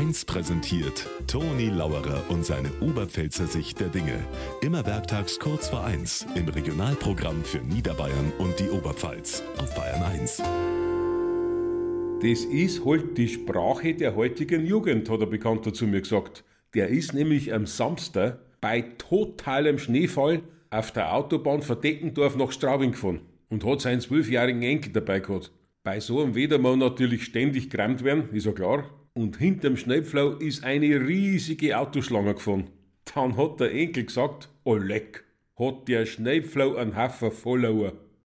1 präsentiert Toni Lauerer und seine Oberpfälzer Sicht der Dinge. Immer werktags kurz vor 1 im Regionalprogramm für Niederbayern und die Oberpfalz auf Bayern 1. Das ist halt die Sprache der heutigen Jugend, hat ein Bekannter zu mir gesagt. Der ist nämlich am Samstag bei totalem Schneefall auf der Autobahn von Deckendorf nach Straubing gefahren und hat seinen zwölfjährigen Enkel dabei gehabt. Bei so einem Wetter muss natürlich ständig gerammt werden, ist ja klar. Und hinterm Schnellpflau ist eine riesige Autoschlange gefahren. Dann hat der Enkel gesagt, oh leck, hat der Schnellpflau einen Haufen voller Uhr.